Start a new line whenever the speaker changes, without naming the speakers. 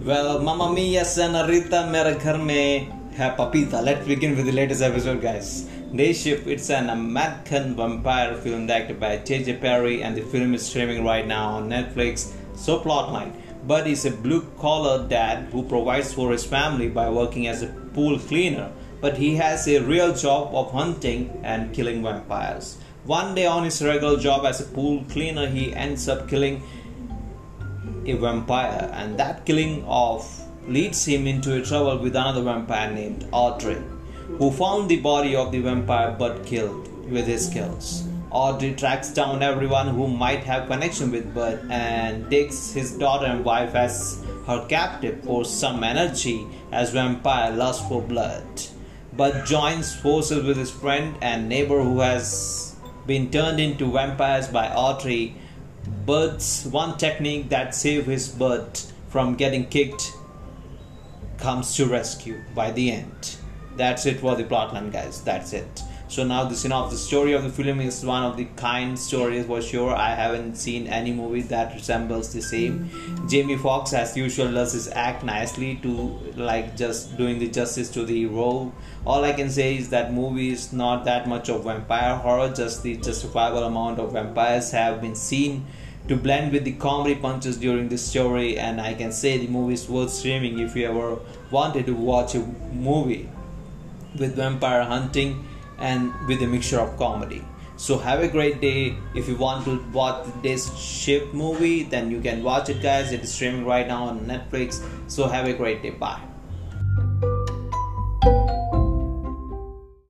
Well, Mamma Mia Senorita Mera Ghar Mein Papita. Let's begin with the latest episode, guys. Day Shift, it's an American vampire film directed by J.J. Perry, and the film is streaming right now on Netflix. So, plotline Bud is a blue collar dad who provides for his family by working as a pool cleaner, but he has a real job of hunting and killing vampires. One day, on his regular job as a pool cleaner, he ends up killing a vampire, and that killing off leads him into a trouble with another vampire named Audrey, who found the body of the vampire but killed with his kills. Audrey tracks down everyone who might have connection with Bud and takes his daughter and wife as her captive for some energy as vampire lust for blood. Bud joins forces with his friend and neighbor who has been turned into vampires by Audrey Bud's one technique that saved his Bud from getting kicked comes to rescue by the end. That's it for the plotline, guys. That's it. So now the synopsis story of the film is one of the kind stories for sure. I haven't seen any movie that resembles the same. Mm. Jamie Foxx, as usual, does his act nicely to like just doing the justice to the role. All I can say is that movie is not that much of vampire horror. Just the justifiable amount of vampires have been seen to blend with the comedy punches during this story. And I can say the movie is worth streaming if you ever wanted to watch a movie with vampire hunting and with a mixture of comedy. So have a great day. If you want to watch this ship movie, then you can watch it, guys. It is streaming right now on Netflix. So have a great day. Bye.